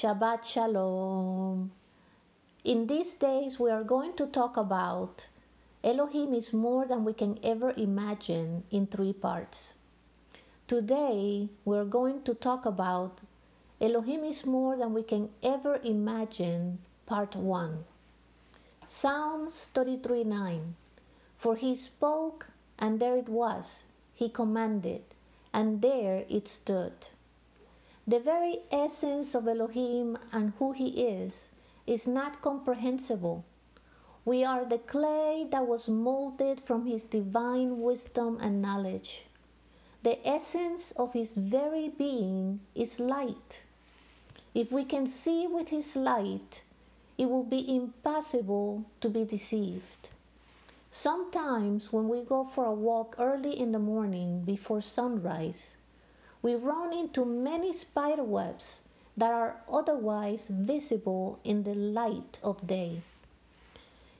Shabbat Shalom. In these days, we are going to talk about Elohim is more than we can ever imagine in three parts. Today, we're going to talk about Elohim is more than we can ever imagine, part 1. Psalms 33 9. For he spoke, and there it was. He commanded, and there it stood. The very essence of Elohim and who he is is not comprehensible. We are the clay that was molded from his divine wisdom and knowledge. The essence of his very being is light. If we can see with his light, it will be impossible to be deceived. Sometimes, when we go for a walk early in the morning before sunrise, we run into many spider webs that are otherwise visible in the light of day.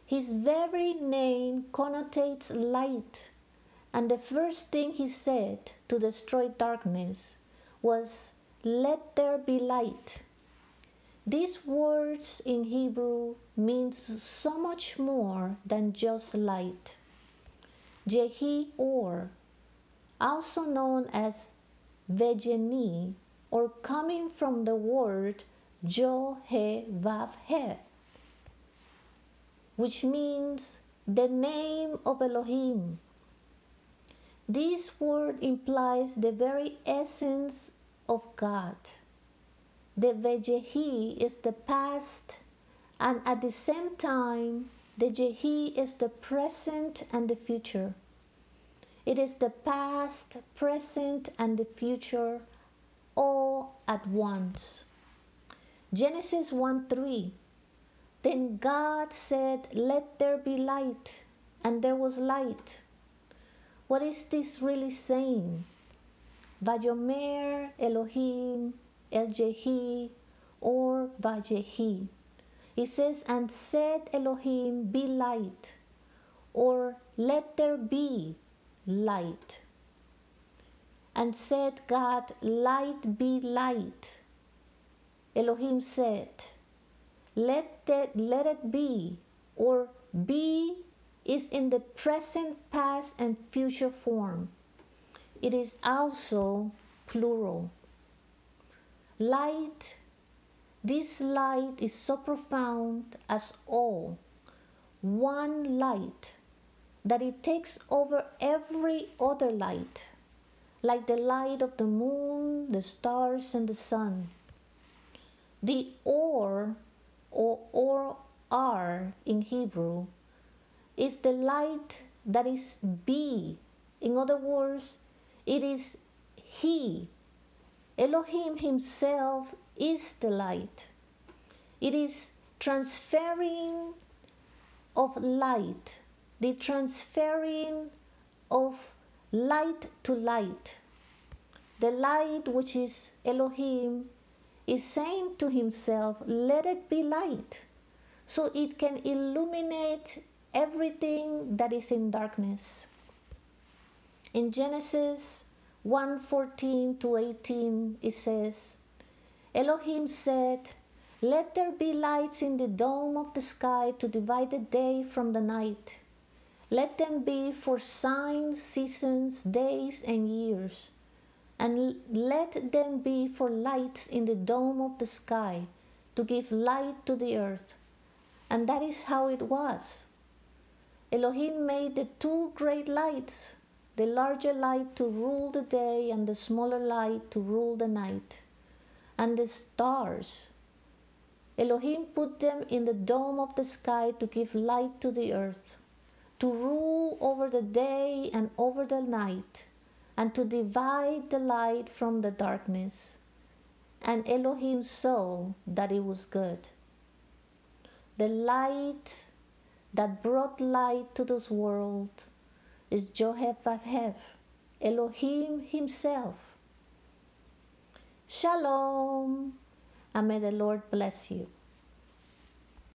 His very name connotates light, and the first thing he said to destroy darkness was, Let there be light. These words in Hebrew means so much more than just light. Jehi or, also known as Vejehi, or coming from the word Yod He Vav He, which means the name of Elohim. This word implies the very essence of God. The Vejehi is the past, and at the same time, the Jehi is the present and the future. It is the past, present, and the future all at once. Genesis 1 3. Then God said, Let there be light, and there was light. What is this really saying? Vayomer Elohim El Jehi or Vajehi. He says, And said Elohim, Be light, or let there be light. And said God, Light be light. Elohim said, Let, that, let it be, or be is in the present, past, and future form. It is also plural. Light, this light is so profound as all, one light, that it takes over every other light, like the light of the moon, the stars, and the sun. The or, or, or are in Hebrew, is the light that is be. In other words, it is He. Elohim Himself is the light. It is transferring of light, the transferring of light to light. The light, which is Elohim, is saying to himself, Let it be light, so it can illuminate everything that is in darkness. In Genesis 1:14 to 18 it says Elohim said let there be lights in the dome of the sky to divide the day from the night let them be for signs seasons days and years and let them be for lights in the dome of the sky to give light to the earth and that is how it was Elohim made the two great lights the larger light to rule the day and the smaller light to rule the night. And the stars. Elohim put them in the dome of the sky to give light to the earth, to rule over the day and over the night, and to divide the light from the darkness. And Elohim saw that it was good. The light that brought light to this world is Jehovah Elohim Himself. Shalom, and may the Lord bless you.